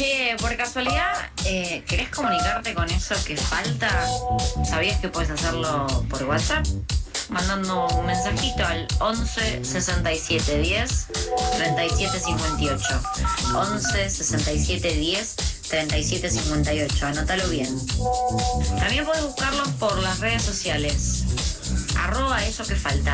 Che, por casualidad, eh, ¿querés comunicarte con eso que falta? ¿Sabías que puedes hacerlo por WhatsApp? Mandando un mensajito al 11 67 10 37 58. 11 67 10 37 58. Anótalo bien. También puedes buscarlo por las redes sociales. Arroba eso que falta.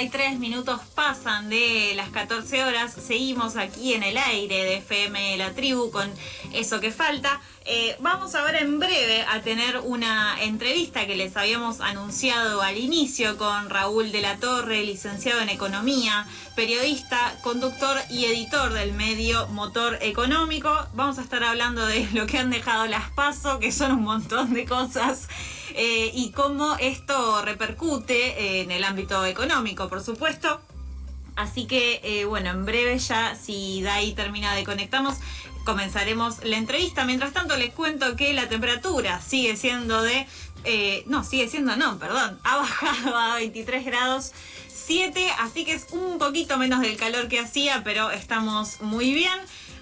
33 minutos pasan de las 14 horas. Seguimos aquí en el aire de FM La Tribu con eso que falta. Eh, vamos ahora en breve a tener una entrevista que les habíamos anunciado al inicio con Raúl de la Torre, licenciado en Economía, periodista, conductor y editor del medio Motor Económico. Vamos a estar hablando de lo que han dejado las PASO, que son un montón de cosas. Eh, y cómo esto repercute en el ámbito económico, por supuesto. Así que, eh, bueno, en breve ya, si Dai termina de conectarnos, comenzaremos la entrevista. Mientras tanto, les cuento que la temperatura sigue siendo de... Eh, no, sigue siendo no, perdón. Ha bajado a 23 grados 7, así que es un poquito menos del calor que hacía, pero estamos muy bien.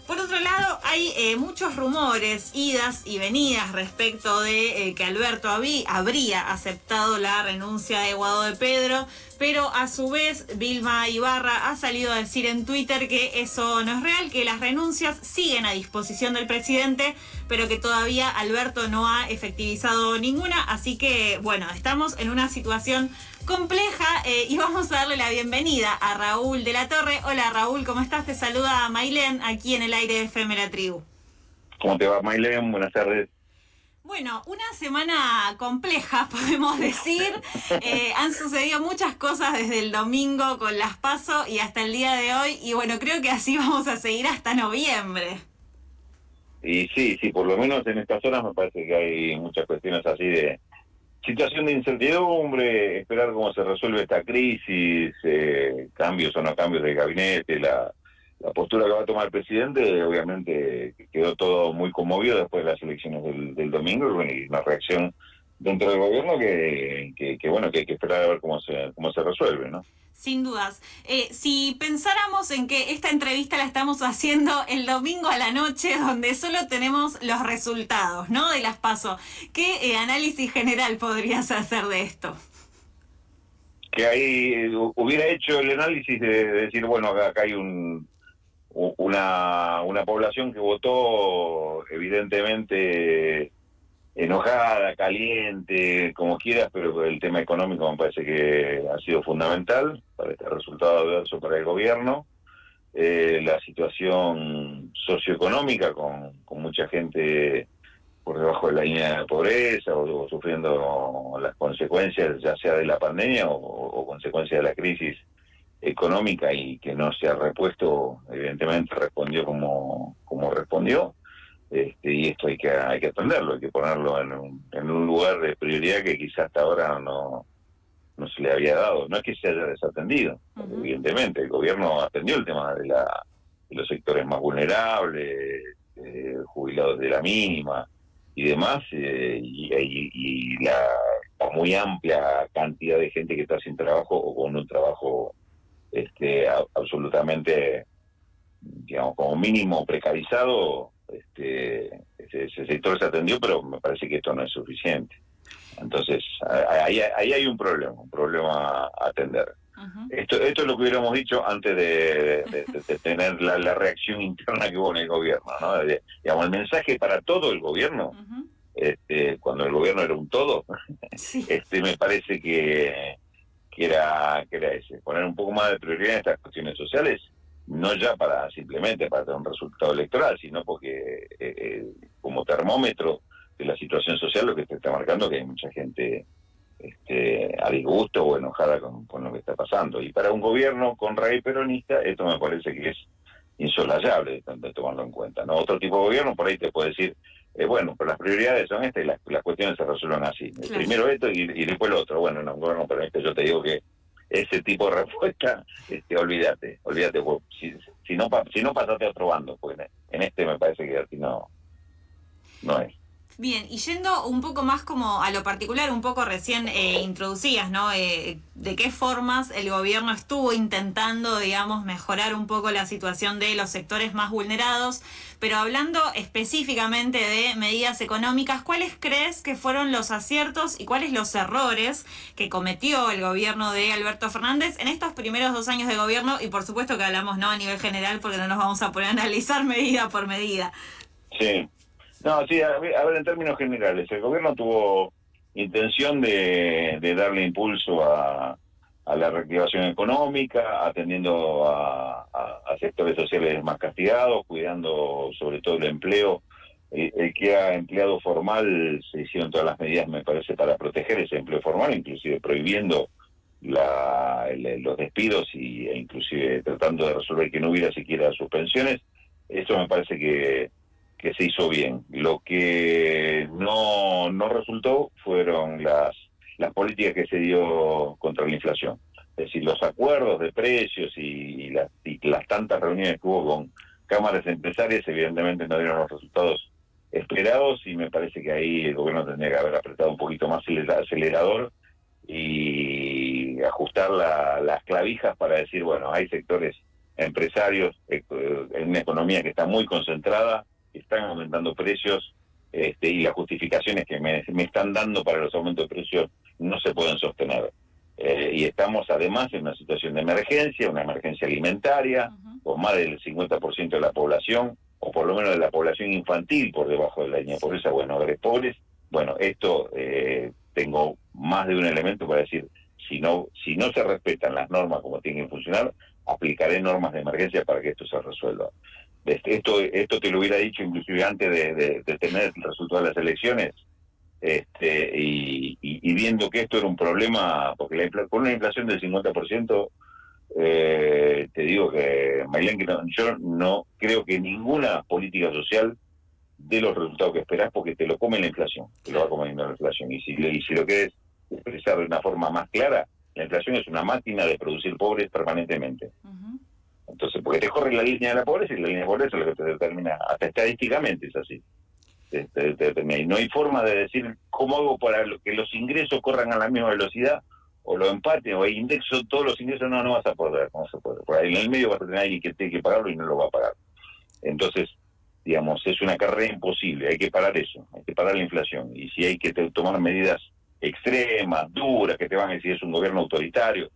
Por otro lado, hay eh, muchos rumores, idas y venidas respecto de eh, que Alberto habría aceptado la renuncia de Guado de Pedro, pero a su vez Vilma Ibarra ha salido a decir en Twitter que eso no es real, que las renuncias siguen a disposición del presidente, pero que todavía Alberto no ha efectivizado ninguna, así que bueno, estamos en una situación compleja eh, y vamos a darle la bienvenida a Raúl de la Torre. Hola Raúl, ¿cómo estás? Te saluda Mailén aquí en el aire de FM Tribu. ¿Cómo te va Mailén? Buenas tardes. Bueno, una semana compleja, podemos decir. Eh, han sucedido muchas cosas desde el domingo con las PASO y hasta el día de hoy. Y bueno, creo que así vamos a seguir hasta noviembre. Y sí, sí, por lo menos en estas zonas me parece que hay muchas cuestiones así de, situación de incertidumbre, esperar cómo se resuelve esta crisis, eh, cambios o no cambios de gabinete, la, la postura que va a tomar el presidente, obviamente quedó todo muy conmovido después de las elecciones del, del domingo y, bueno, y una reacción dentro del gobierno que, que, bueno que hay que esperar a ver cómo se cómo se resuelve no sin dudas. Eh, si pensáramos en que esta entrevista la estamos haciendo el domingo a la noche donde solo tenemos los resultados no de las pasos qué eh, análisis general podrías hacer de esto que ahí hubiera hecho el análisis de, decir bueno acá hay un una una población que votó evidentemente enojada, caliente, como quieras, pero el tema económico me parece que ha sido fundamental para este resultado adverso para el gobierno. Eh, la situación socioeconómica con, con mucha gente por debajo de la línea de pobreza o, sufriendo las consecuencias ya sea de la pandemia o, o consecuencias de la crisis económica y que no se ha repuesto, evidentemente respondió como, como respondió. Este, y esto hay que hay que atenderlo, hay que ponerlo en un, en un lugar de prioridad que quizás hasta ahora no, no se le había dado. No es que se haya desatendido, evidentemente, el gobierno atendió el tema de, la, de los sectores más vulnerables, eh, jubilados de la mínima y demás, eh, y, y, la, muy amplia cantidad de gente que está sin trabajo o con un trabajo este absolutamente, digamos, como mínimo precarizado este, ese, sector se atendió, pero me parece que esto no es suficiente. Entonces, ahí, ahí hay un problema, un problema a atender. esto, esto es lo que hubiéramos dicho antes de, tener la, reacción interna que hubo en el gobierno. ¿no? digamos, el mensaje para todo el gobierno, este, cuando el gobierno era un todo, este me parece que, que, era, que era ese, poner un poco más de prioridad en estas cuestiones sociales no ya para simplemente para tener un resultado electoral, sino porque eh, eh, como termómetro de la situación social lo que te está marcando que hay mucha gente este, a disgusto o enojada con, lo que está pasando. Y para un gobierno con rey peronista, esto me parece que es insolayable de tomarlo en cuenta. no Otro tipo de gobierno por ahí te puede decir, eh, bueno, pero las prioridades son estas y las, las cuestiones se resuelven así. Primero esto y, y, después lo otro. Bueno, en un gobierno peronista yo te digo que ese tipo de respuesta, este, olvídate, olvídate, si, si, no si no pasaste a otro bando, pues en este me parece que así no, no es. Bien, y yendo un poco más como a lo particular, un poco recién eh, introducías, ¿no? Eh, de qué formas el gobierno estuvo intentando, digamos, mejorar un poco la situación de los sectores más vulnerados, pero hablando específicamente de medidas económicas, ¿cuáles crees que fueron los aciertos y cuáles los errores que cometió el gobierno de Alberto Fernández en estos primeros dos años de gobierno? Y por supuesto que hablamos no a nivel general porque no nos vamos a poner a analizar medida por medida. Sí. No, sí, a ver, en términos generales, el gobierno tuvo intención de, darle impulso a, la reactivación económica, atendiendo a, sectores sociales más castigados, cuidando sobre todo el empleo. Eh, el, que ha empleado formal se hicieron todas las medidas, me parece, para proteger ese empleo formal, inclusive prohibiendo la, los despidos y, e inclusive tratando de resolver que no hubiera siquiera suspensiones. Eso me parece que que se hizo bien. Lo que no, no resultó fueron las, las políticas que se dio contra la inflación. Es decir, los acuerdos de precios y, las, y las tantas reuniones que hubo con cámaras empresarias evidentemente no dieron los resultados esperados y me parece que ahí el gobierno tendría que haber apretado un poquito más el acelerador y ajustar las clavijas para decir, bueno, hay sectores empresarios eh, en una economía que está muy concentrada, están aumentando precios este, y las justificaciones que me, están dando para los aumentos de precios no se pueden sostener. Eh, y estamos además en una situación de emergencia, una emergencia alimentaria, con más del 50% de la población, o por lo menos de la población infantil por debajo de la línea de pobreza, bueno, hogares pobres. Bueno, esto eh, tengo más de un elemento para decir, si no, si no se respetan las normas como tienen que funcionar, aplicaré normas de emergencia para que esto se resuelva. Este, esto, esto te lo hubiera dicho inclusive antes de, tener el resultado de las elecciones, este, y, viendo que esto era un problema, porque la, con una inflación del 50%, eh, te digo que, Maylén, que yo no creo que ninguna política social dé los resultados que esperás porque te lo come la inflación, te lo va comiendo la inflación. Y si, y si lo quieres expresar de una forma más clara, la inflación es una máquina de producir pobres permanentemente. Entonces, porque te corre la línea de la pobreza y la línea de pobreza es lo que te determina, hasta estadísticamente es así. y no hay forma de decir cómo hago para que los ingresos corran a la misma velocidad o lo empate o indexo todos los ingresos, no, no vas a poder, no se puede. Por ahí en el medio vas a tener alguien que tiene que pagarlo y no lo va a pagar. Entonces, digamos, es una carrera imposible, hay que parar eso, hay que parar la inflación. Y si hay que tomar medidas extremas, duras, que te van a decir es un gobierno autoritario,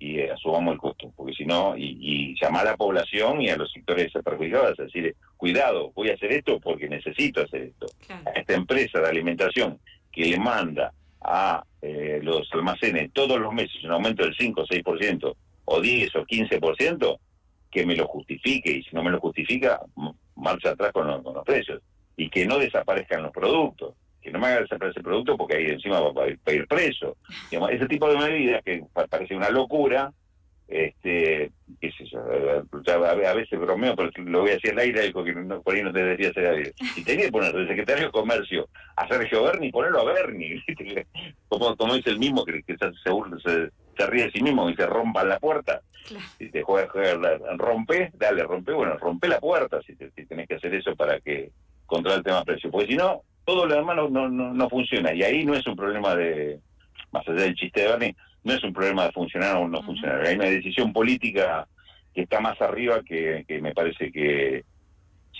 y eh, asumamos el costo, porque si no, y, llamar a la población y a los sectores perjudicados, es decir, cuidado, voy a hacer esto porque necesito hacer esto. A esta empresa de alimentación que le manda a eh, los almacenes todos los meses un aumento del 5 o 6%, o 10 o 15%, que me lo justifique, y si no me lo justifica, marcha atrás con los precios, y que no desaparezcan los productos que no me haga desaparecer el producto porque ahí encima va a ir preso. ese tipo de medidas que parece una locura, este, qué sé yo, a, veces bromeo, pero lo voy a decir al aire, porque no, por ahí no te debería hacer aire. Y tenía que poner el secretario de Comercio a Sergio Berni, ponerlo a Berni, como, como dice el mismo que, que se, se, se, ríe de sí mismo y se rompa la puerta. Si te juega, juega, rompe, dale, rompe, bueno, rompe la puerta si, si tenés que hacer eso para que controlar el tema precio. Porque si no, todo lo demás no, no, funciona. Y ahí no es un problema de, más allá del chiste de Bernie, no es un problema de funcionar o no funcionar. Hay una decisión política que está más arriba que, me parece que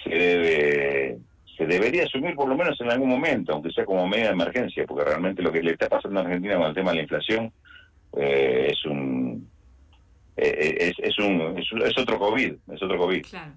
se debe se debería asumir por lo menos en algún momento, aunque sea como media de emergencia, porque realmente lo que le está pasando a Argentina con el tema de la inflación eh, es un eh, es, es, un es, otro COVID, es otro COVID. Claro.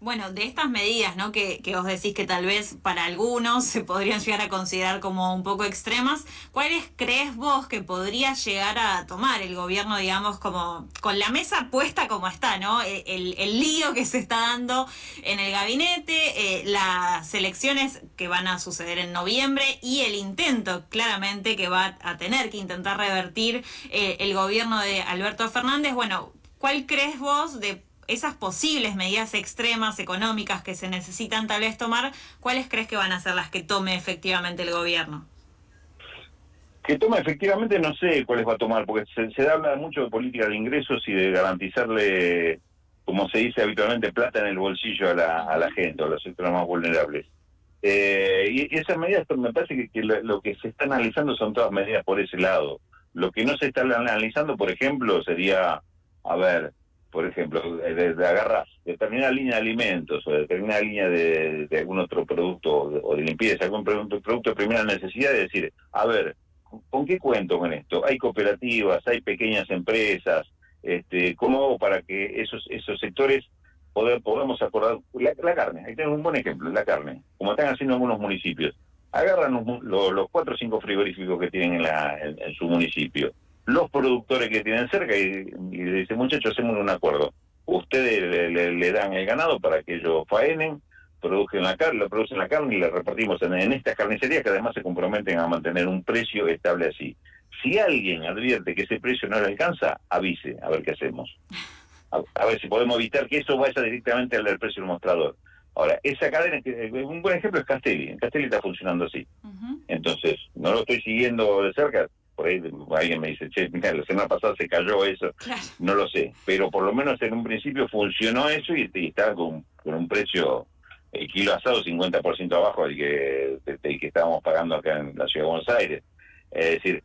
Bueno, de estas medidas, ¿no? Que, que vos decís que tal vez para algunos se podrían llegar a considerar como un poco extremas, ¿cuáles crees vos que podría llegar a tomar el gobierno, digamos, como con la mesa puesta como está, ¿no? E, el, el lío que se está dando en el gabinete, eh, las elecciones que van a suceder en noviembre y el intento claramente que va a tener que intentar revertir eh, el gobierno de Alberto Fernández. Bueno, ¿cuál crees vos de esas posibles medidas extremas económicas que se necesitan tal vez tomar, ¿cuáles crees que van a ser las que tome efectivamente el gobierno? Que tome efectivamente no sé cuáles va a tomar, porque se, habla mucho de política de ingresos y de garantizarle, como se dice habitualmente, plata en el bolsillo a la, a la gente, a los sectores más vulnerables. Eh, y esas medidas, me parece que, lo, que se está analizando son todas medidas por ese lado. Lo que no se está analizando, por ejemplo, sería, a ver, por ejemplo, de, de agarras determinada línea de alimentos o determinada línea de, algún otro producto o de limpieza, algún producto, producto de primera necesidad, de decir, a ver, ¿con qué cuento con esto? Hay cooperativas, hay pequeñas empresas, este, ¿cómo hago para que esos, esos sectores podamos acordar la, carne? Ahí tenemos un buen ejemplo, la carne, como están haciendo algunos municipios. Agarran los, cuatro o cinco frigoríficos que tienen en, la, en, su municipio, los productores que tienen cerca y, y dicen, muchachos, hacemos un acuerdo. Ustedes le, dan el ganado para que ellos faenen, producen la carne, lo producen la carne y la repartimos en, en estas carnicerías que además se comprometen a mantener un precio estable así. Si alguien advierte que ese precio no le alcanza, avise, a ver qué hacemos. A, ver si podemos evitar que eso vaya directamente al del precio del mostrador. Ahora, esa cadena, un buen ejemplo es Castelli. En Castelli está funcionando así. Entonces, no lo estoy siguiendo de cerca. Por ahí alguien me dice, che, mira, la semana pasada se cayó eso. No lo sé. Pero por lo menos en un principio funcionó eso y, está con, un precio, el kilo asado 50% abajo del que, del que estábamos pagando acá en la ciudad de Buenos Aires. Es decir,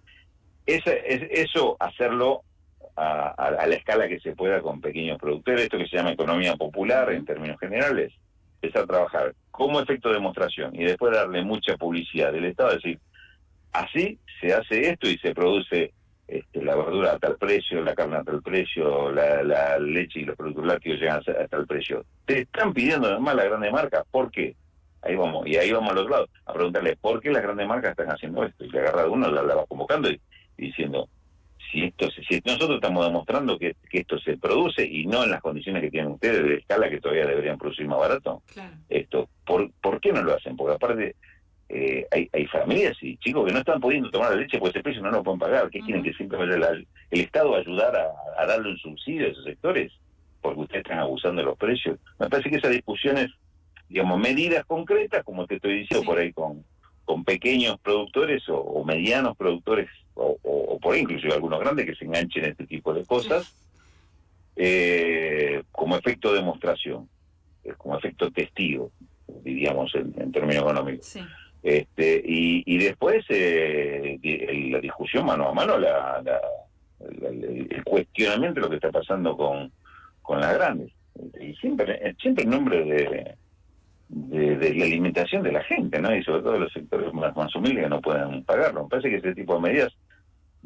ese, eso hacerlo a, la escala que se pueda con pequeños productores, esto que se llama economía popular en términos generales, es a trabajar como efecto de demostración y después darle mucha publicidad del Estado, decir, así se hace esto y se produce este, la verdura a tal precio, la carne a tal precio, la, leche y los productos lácteos llegan a, tal precio. Te están pidiendo además las grandes marcas, ¿por qué? Ahí vamos, y ahí vamos al otro lado, a preguntarle, ¿por qué las grandes marcas están haciendo esto? Y le agarra uno, la, la va convocando y diciendo, si esto si nosotros estamos demostrando que, esto se produce y no en las condiciones que tienen ustedes de escala que todavía deberían producir más barato, esto, ¿por, ¿por qué no lo hacen? Porque aparte eh, hay, hay familias y chicos que no están pudiendo tomar la leche porque ese precio no lo pueden pagar. ¿Qué quieren que siempre vaya el, Estado a ayudar a, darle un subsidio a esos sectores? Porque ustedes están abusando de los precios. Me parece que esas discusiones, digamos, medidas concretas, como te estoy diciendo por ahí con con pequeños productores o, medianos productores, o, por ahí inclusive algunos grandes que se enganchen en este tipo de cosas, eh, como efecto de demostración, eh, como efecto testigo, diríamos en, términos económicos. Este, y, después eh, la discusión mano a mano, la, el cuestionamiento de lo que está pasando con, con las grandes. Y siempre, siempre en nombre de, de, la alimentación de la gente, ¿no? Y sobre todo de los sectores más, más humildes que no pueden pagarlo. Me parece que ese tipo de medidas,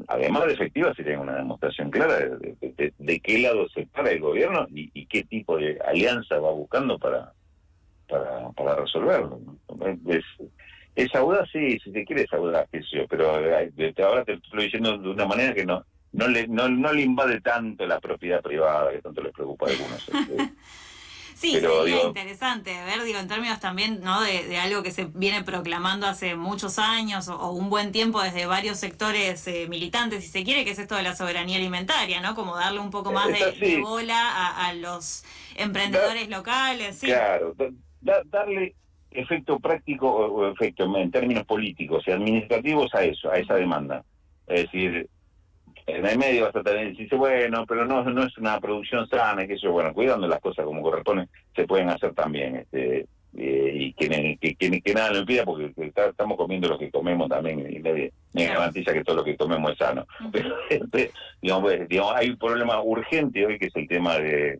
además de efectivas, serían una demostración clara de, qué lado se para el gobierno y, qué tipo de alianza va buscando para, para, para resolverlo. Es, es audaz, sí, si te quiere es audaz, pero ahora te estoy diciendo de una manera que no no le, no, no le invade tanto la propiedad privada que tanto les preocupa a algunos. Este, Sí, sería interesante ver, digo, en términos también ¿no? De, algo que se viene proclamando hace muchos años o, un buen tiempo desde varios sectores eh, militantes, si se quiere, que es esto de la soberanía alimentaria, ¿no? Como darle un poco más de, bola a, los emprendedores locales. Claro, darle efecto práctico o efecto en términos políticos y administrativos a eso, a esa demanda. Es decir, en el medio vas a tener, dice, bueno, pero no, no es una producción sana, que eso, bueno, cuidando las cosas como corresponden, se pueden hacer también, este eh, y que, que, que, nada lo impida porque estamos comiendo lo que comemos también y me, garantiza que todo lo que comemos es sano. Pero, este, digamos, digamos, hay un problema urgente hoy que es el tema de,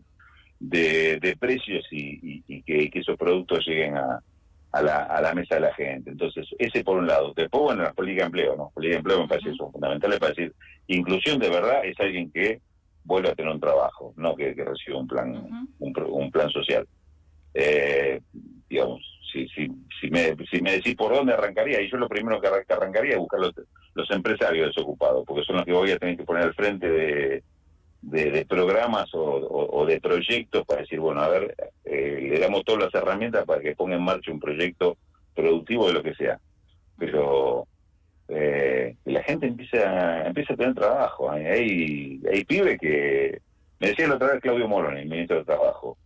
de, precios y, y, que, que esos productos lleguen a, a la, a la mesa de la gente. Entonces, ese por un lado. Después, bueno, la política de empleo, ¿no? Política de empleo me parece eso fundamental para decir, inclusión de verdad es alguien que vuelva a tener un trabajo, no que, reciba un plan, un, plan social. Eh, digamos, si, si, si, me, si me decís por dónde arrancaría, y yo lo primero que arrancaría es buscar los, los empresarios desocupados, porque son los que voy a tener que poner al frente de de, programas o, de proyectos para decir, bueno, a ver, eh, le damos todas las herramientas para que ponga en marcha un proyecto productivo de lo que sea. Pero eh, la gente empieza, empieza a tener trabajo. Hay, hay pibe que... Me decía la otra vez Claudio Morón, el ministro de Trabajo,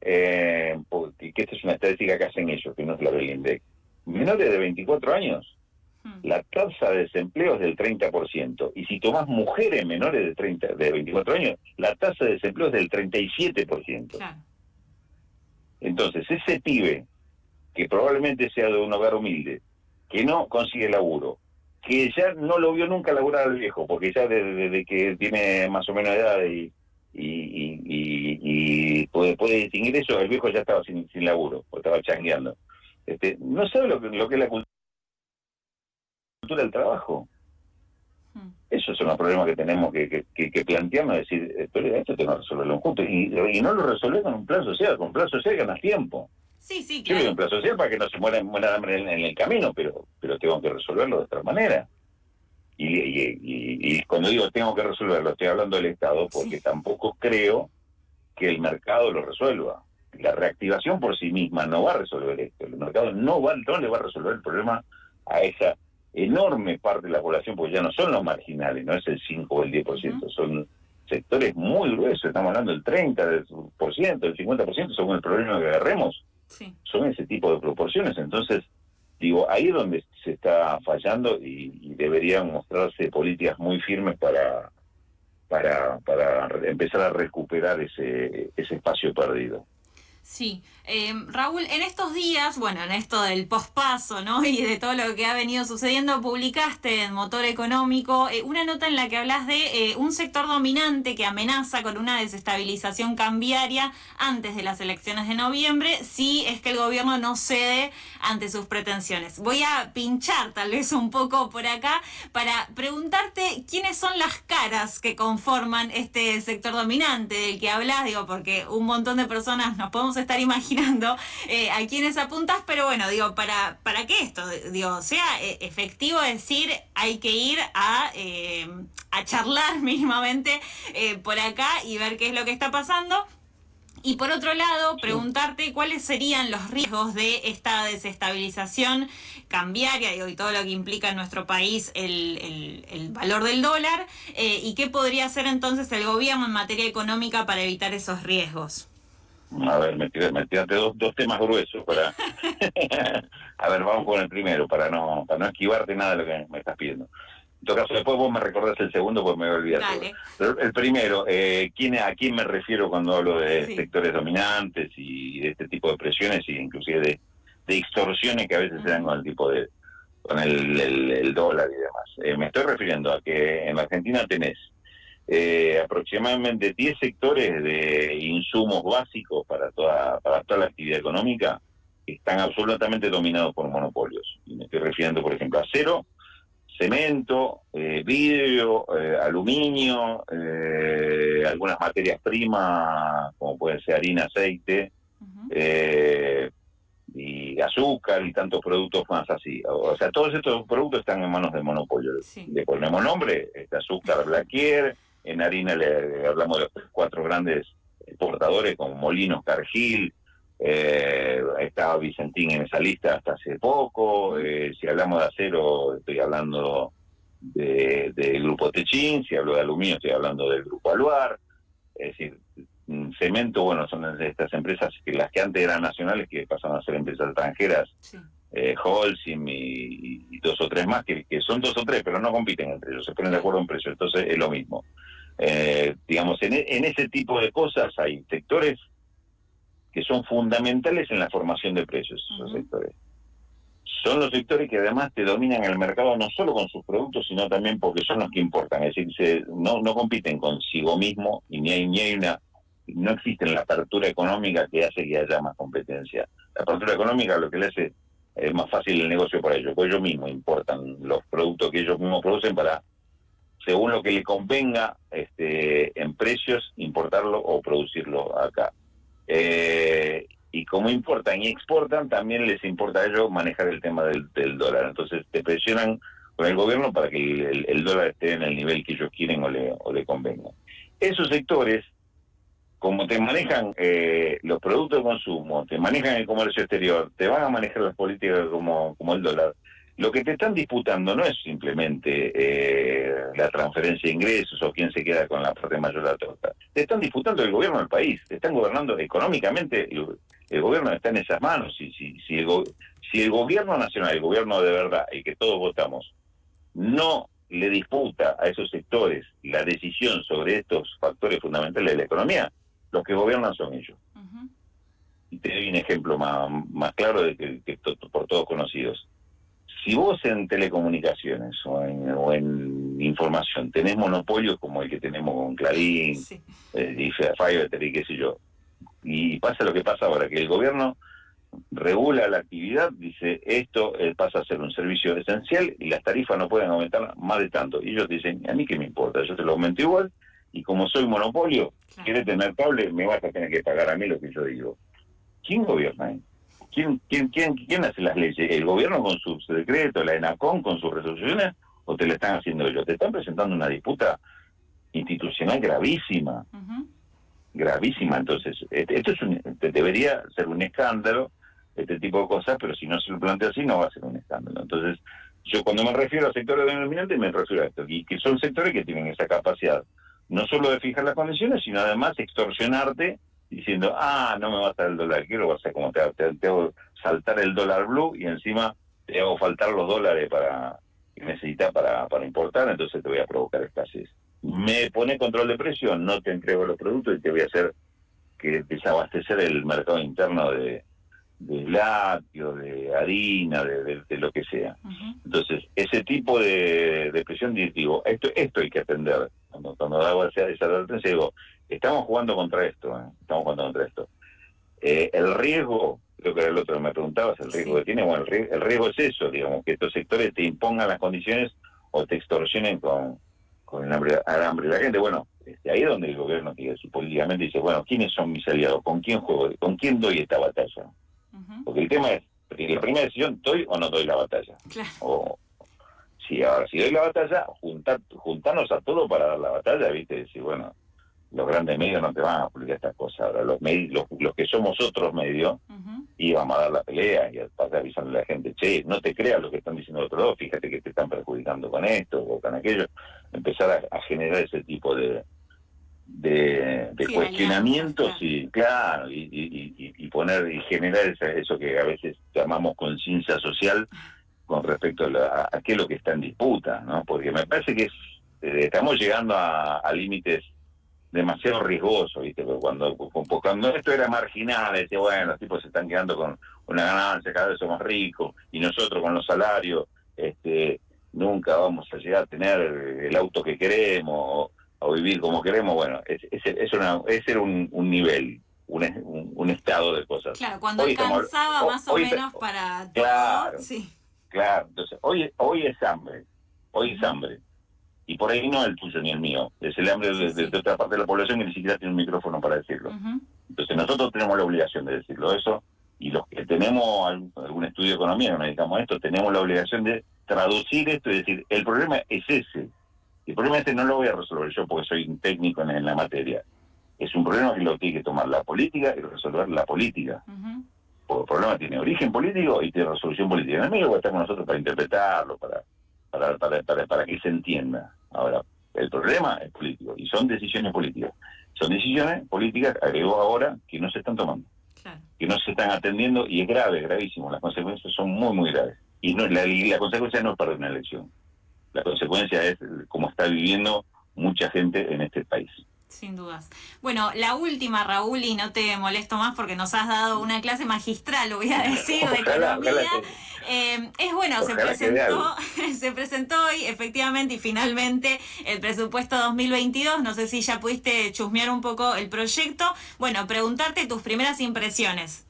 eh, que esta es una estadística que hacen ellos, que no es la del INDEC. Menores de 24 años la tasa de desempleo es del 30%. Y si tomás mujeres menores de 30, de 24 años, la tasa de desempleo es del 37%. Entonces, ese pibe que probablemente sea de un hogar humilde, que no consigue laburo, que ya no lo vio nunca laburar al viejo, porque ya desde, que tiene más o menos edad y, y, puede, puede, distinguir eso, el viejo ya estaba sin, sin laburo, o estaba changueando. Este, no sabe lo que, lo que es la cultura del trabajo. Esos son los problemas que tenemos que, que, que, plantearnos, decir, esto tengo que resolverlo juntos. Y, y no lo resolver con un plan social, con un plan social ganas tiempo. Sí, sí, claro. Yo un plan social para que no se muera, muera hambre en, el camino, pero, pero tengo que resolverlo de otra manera. Y, y, cuando digo tengo que resolverlo, estoy hablando del Estado, porque tampoco creo que el mercado lo resuelva. La reactivación por sí misma no va a resolver esto. El mercado no, va, no le va a resolver el problema a esa enorme parte de la población, porque ya no son los marginales, no es el 5 o el 10%, son sectores muy gruesos, estamos hablando del 30%, del 50%, según el problema que agarremos. Son ese tipo de proporciones, entonces, digo, ahí es donde se está fallando y, deberían mostrarse políticas muy firmes para, para, para empezar a recuperar ese, ese espacio perdido. Sí, eh, Raúl, en estos días, bueno, en esto del pospaso, ¿no? Y de todo lo que ha venido sucediendo, publicaste en Motor Económico eh, una nota en la que hablas de eh, un sector dominante que amenaza con una desestabilización cambiaria antes de las elecciones de noviembre si es que el gobierno no cede ante sus pretensiones. Voy a pinchar tal vez un poco por acá para preguntarte quiénes son las caras que conforman este sector dominante del que hablas, digo, porque un montón de personas nos podemos estar imaginando eh, a quiénes apuntas, pero bueno, digo, ¿para, para qué esto? Digo, sea eh, efectivo decir, hay que ir a, eh, a charlar mínimamente por acá y ver qué es lo que está pasando. Y por otro lado, preguntarte cuáles serían los riesgos de esta desestabilización cambiaria y todo lo que implica en nuestro país el, el, valor del dólar y qué podría hacer entonces el gobierno en materia económica para evitar esos riesgos. A ver, me, tiraste dos, dos temas gruesos para... a ver, vamos con el primero, para no para no esquivarte nada de lo que me estás pidiendo. En todo caso, después vos me recordás el segundo porque me voy a olvidar. El primero, eh, ¿quién, ¿a quién me refiero cuando hablo de sectores dominantes y de este tipo de presiones y inclusive de, de extorsiones que a veces se dan con el tipo de con el, el, dólar y demás? Eh, me estoy refiriendo a que en la Argentina tenés eh, aproximadamente 10 sectores de insumos básicos para toda, para toda la actividad económica están absolutamente dominados por monopolios. Y me estoy refiriendo, por ejemplo, a acero, cemento, eh, vidrio, eh, aluminio, algunas materias primas, como pueden ser harina, aceite, y azúcar y tantos productos más así. O sea, todos estos productos están en manos de monopolios. Le ponemos nombre, este azúcar Blaquier, en harina le, hablamos de los cuatro grandes exportadores como Molinos, Cargill, eh, estaba Vicentín en esa lista hasta hace poco. Eh, si hablamos de acero, estoy hablando del grupo Techín. Si hablo de aluminio, estoy hablando del grupo Aluar. Es decir, mm, cemento, bueno, son estas empresas que las que antes eran nacionales, que pasaron a ser empresas extranjeras. Eh, Holcim y, dos o tres más, que, que, son dos o tres, pero no compiten entre ellos, se ponen de acuerdo en precio, entonces es lo mismo. Eh, digamos, en, en, ese tipo de cosas hay sectores que son fundamentales en la formación de precios, esos sectores. Son los sectores que además te dominan el mercado no solo con sus productos, sino también porque son los que importan, es decir, no, no compiten consigo mismo y ni hay, ni hay una no existe la apertura económica que hace que haya más competencia. La apertura económica lo que le hace es más fácil el negocio para ellos, porque ellos mismos importan los productos que ellos mismos producen para, según lo que le convenga este, en precios, importarlo o producirlo acá. Eh, y como importan y exportan, también les importa a ellos manejar el tema del, dólar. Entonces te presionan con el gobierno para que el, dólar esté en el nivel que ellos quieren o le, o le convenga. Esos sectores como te manejan eh, los productos de consumo, te manejan el comercio exterior, te van a manejar las políticas como, como el dólar, lo que te están disputando no es simplemente eh, la transferencia de ingresos o quién se queda con la parte mayor de la torta. Te están disputando el gobierno del país, te están gobernando económicamente, el, gobierno está en esas manos. Si, si, si, el, si el gobierno nacional, el gobierno de verdad, y que todos votamos, no le disputa a esos sectores la decisión sobre estos factores fundamentales de la economía, los que gobiernan son ellos. y te doy un ejemplo más, más claro de que, que por todos conocidos. Si vos en telecomunicaciones o en, o en información tenés monopolios como el que tenemos con Clarín, sí. eh, y Fiverr y qué sé yo, y pasa lo que pasa ahora, que el gobierno regula la actividad, dice esto eh, pasa a ser un servicio esencial y las tarifas no pueden aumentar más de tanto. Y ellos dicen, a mí qué me importa, yo te lo aumento igual y como soy monopolio, claro. quieres tener cable, me vas a tener que pagar a mí lo que yo digo. ¿Quién gobierna? ¿Quién, quién, quién, quién hace las leyes? ¿El gobierno con sus decretos, la ENACON con sus resoluciones o te la están haciendo ellos? Te están presentando una disputa institucional gravísima. Uh -huh. Gravísima. Entonces, esto es un, debería ser un escándalo este tipo de cosas, pero si no se lo plantea así no va a ser un escándalo. Entonces, yo cuando me refiero a sectores denominantes me refiero a esto, y que son sectores que tienen esa capacidad, no solo de fijar las condiciones, sino además extorsionarte diciendo, ah, no me va a dar el dólar, quiero, vas a como te, te, te, hago saltar el dólar blue y encima te hago faltar los dólares para que necesitas para, para importar, entonces te voy a provocar escasez. Me pone control de precio, no te entrego los productos y te voy a hacer que desabastecer el mercado interno de, de lácteo, de harina, de, de, de lo que sea. Uh -huh. Entonces, ese tipo de, de presión, digo, esto, esto hay que atender. Cuando, cuando hago esa advertencia, digo, estamos jugando contra esto, ¿eh? estamos jugando contra esto. Eh, el riesgo, creo que era el otro que me preguntabas, el riesgo sí. que tiene, bueno, el riesgo, el riesgo, es eso, digamos, que estos sectores te impongan las condiciones o te extorsionen con, con el hambre, el hambre de la gente. Bueno, este, ahí es donde el gobierno, políticamente, dice, bueno, ¿quiénes son mis aliados? ¿Con quién juego? ¿Con quién doy esta batalla? Porque el tema es, la primera decisión, ¿doy o no doy la batalla? Claro. O, si ahora, si doy la batalla, juntar, juntarnos a todos para dar la batalla, ¿viste? Decir, bueno, los grandes medios no te van a publicar estas cosas. Ahora, los, medios, los, los que somos otros medios, uh -huh. íbamos a dar la pelea y aparte avisarle a la gente, che, no te creas lo que están diciendo otros dos, fíjate que te están perjudicando con esto o con aquello. Empezar a, a generar ese tipo de, de, de sí, cuestionamientos y claro y, y, y, poner y generar eso que a veces llamamos conciencia social con respecto a, la, a, qué es lo que está en disputa no porque me parece que es, eh, estamos llegando a, a límites demasiado riesgosos viste porque cuando cuando esto era marginal decía bueno los tipos se están quedando con una ganancia cada vez somos ricos y nosotros con los salarios este nunca vamos a llegar a tener el auto que queremos o vivir como queremos, bueno, es, es, es, una, es ser un, un nivel, un, un, un, estado de cosas. Claro, cuando hoy alcanzaba estamos, más hoy, o menos para claro, todo, sí. Claro, entonces hoy, hoy es hambre, hoy es hambre. Y por ahí no el tuyo ni el mío, es el hambre sí, de, sí. de, otra parte de la población que ni siquiera tiene un micrófono para decirlo. Uh -huh. Entonces nosotros tenemos la obligación de decirlo eso, y los que tenemos algún, algún estudio de economía, nos dedicamos a esto, tenemos la obligación de traducir esto y decir, el problema es ese, el problema este no lo voy a resolver yo porque soy un técnico en, en, la materia. Es un problema que lo tiene que tomar la política y resolver la política. Uh -huh. Porque el problema tiene origen político y tiene resolución política. El enemigo va a estar con nosotros para interpretarlo, para, para, para, para, para que se entienda. Ahora, el problema es político y son decisiones políticas. Son decisiones políticas, agregó ahora, que no se están tomando. Claro. Que no se están atendiendo y es grave, gravísimo. Las consecuencias son muy, muy graves. Y no, la, la consecuencia no es perder una elección la consecuencia es cómo está viviendo mucha gente en este país. Sin dudas. Bueno, la última, Raúl, y no te molesto más porque nos has dado una clase magistral, voy a decir, de economía. Ojalá eh, es bueno, se presentó, se presentó hoy, efectivamente, y finalmente el presupuesto 2022. No sé si ya pudiste chusmear un poco el proyecto. Bueno, preguntarte tus primeras impresiones.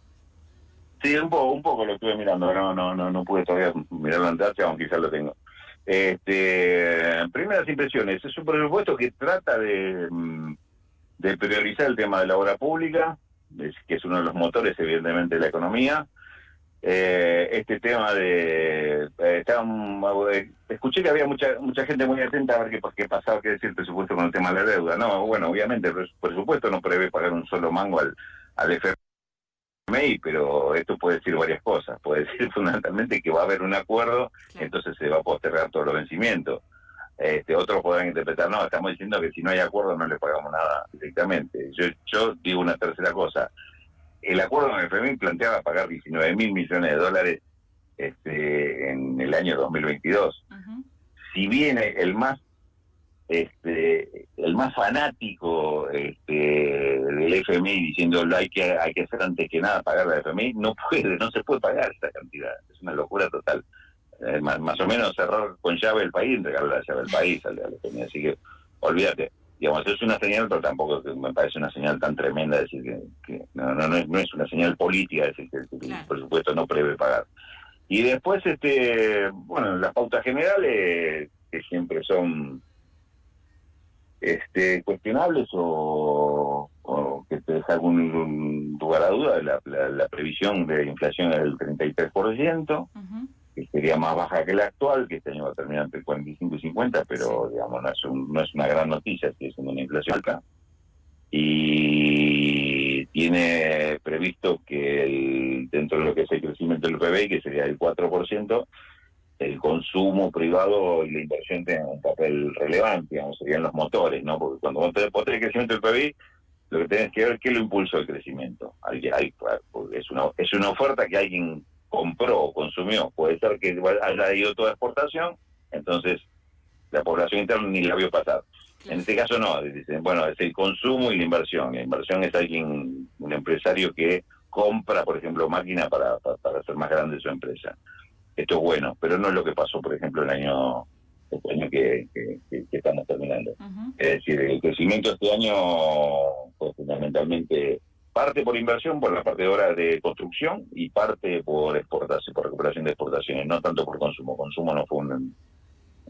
Sí, un poco, un poco lo estuve mirando, no, no, no, no pude todavía mirarlo en aunque quizás lo tengo. Este, primeras impresiones, es un presupuesto que trata de, mm, de priorizar el tema de la obra pública, que es uno de los motores evidentemente de la economía. Eh, este tema de... Eh, eh, escuché que había mucha mucha gente muy atenta a ver qué, pasaba, qué decir el presupuesto con el tema de la deuda. No, bueno, obviamente el presupuesto no prevé pagar un solo mango al, al FMI pero esto puede decir varias cosas. Puede decir fundamentalmente que va a haber un acuerdo, claro. entonces se va a postergar todos los vencimientos. Este, otros podrán interpretar, no, estamos diciendo que si no hay acuerdo no le pagamos nada directamente. Yo, yo digo una tercera cosa. El acuerdo con el FMI planteaba pagar 19 mil millones de dólares este, en el año 2022. Uh -huh. Si viene el más este, el más fanático este, del FMI diciendo hay que hay que hacer antes que nada pagar la FMI, no puede, no se puede pagar esa cantidad, es una locura total. Eh, más, o menos cerrar con llave el país, entregarle la llave del país al, FMI, así que olvídate. Digamos, es una señal, pero tampoco me parece una señal tan tremenda decir que, no, no, no, es, una señal política decir que, el presupuesto no prevé pagar. Y después, este bueno, las pautas generales, que siempre son este, cuestionables o, que te deja algún lugar a duda, la, la, previsión de inflación es del 33%, que sería más baja que la actual, que este año va a terminar entre 45 y 50, pero digamos no es, no es una gran noticia, sigue siendo una inflación alta. Y tiene previsto que dentro de lo que es el crecimiento del PBI, que sería el 4%, el consumo privado y la inversión tengan un papel relevante, digamos, serían los motores, ¿no? Porque cuando vos tenés, el crecimiento del PBI, lo que tenés que ver es qué lo impulsó el crecimiento. Hay, es, una, es una oferta que alguien compró o consumió. Puede ser que haya ido toda exportación, entonces la población interna ni la vio pasar. En este caso no, dicen, bueno, es el consumo y la inversión. La inversión es alguien, un empresario que compra, por ejemplo, máquina para, para hacer más grande su empresa esto es bueno, pero no es lo que pasó, por ejemplo, el año, este año que, estamos terminando. Es decir, el crecimiento este año fue fundamentalmente parte por inversión, por la parte de obra de construcción y parte por exportación, por recuperación de exportaciones, no tanto por consumo. Consumo no fue un,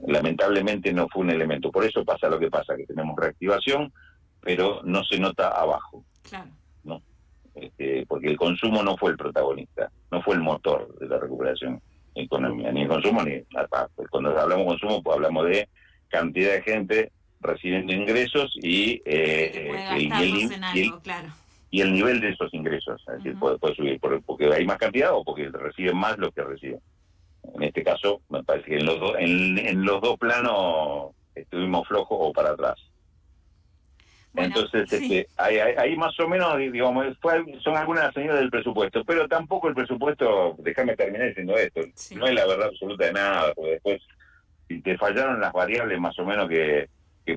lamentablemente no fue un elemento. Por eso pasa lo que pasa, que tenemos reactivación, pero no se nota abajo. Claro. ¿no? Este, porque el consumo no fue el protagonista, no fue el motor de la recuperación economía, ni consumo ni cuando hablamos de consumo pues hablamos de cantidad de gente recibiendo ingresos y, eh, y, el, nivel de esos ingresos, es decir, puede, subir porque hay más cantidad o porque reciben más lo que reciben. En este caso, me parece que en los, dos en los dos planos estuvimos flojos o para atrás. Entonces, este, ahí, más o menos, digamos, son algunas señales del presupuesto, pero tampoco el presupuesto, déjame terminar diciendo esto, no es la verdad absoluta de nada, porque después, si te fallaron las variables más o menos que,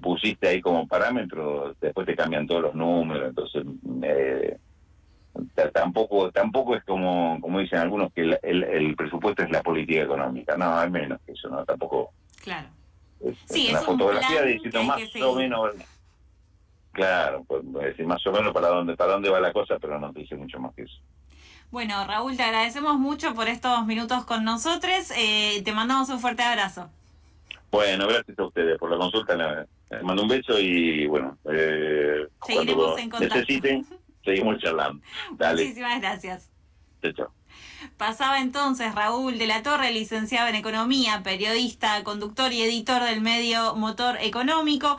pusiste ahí como parámetro, después te cambian todos los números, entonces eh, tampoco tampoco es como como dicen algunos que el, presupuesto es la política económica, no, al menos que eso, no, tampoco. Claro. Es, sí, una fotografía diciendo más o menos Claro, pues decir más o menos para dónde, para dónde va la cosa, pero no te dice mucho más que eso. Bueno, Raúl, te agradecemos mucho por estos minutos con nosotros. Eh, te mandamos un fuerte abrazo. Bueno, gracias a ustedes por la consulta. Les mando un beso y bueno, eh, seguiremos en contacto. Necesiten, seguimos charlando. Dale. Muchísimas gracias. Chao, chao. Pasaba entonces Raúl de la Torre, licenciado en Economía, periodista, conductor y editor del medio Motor Económico.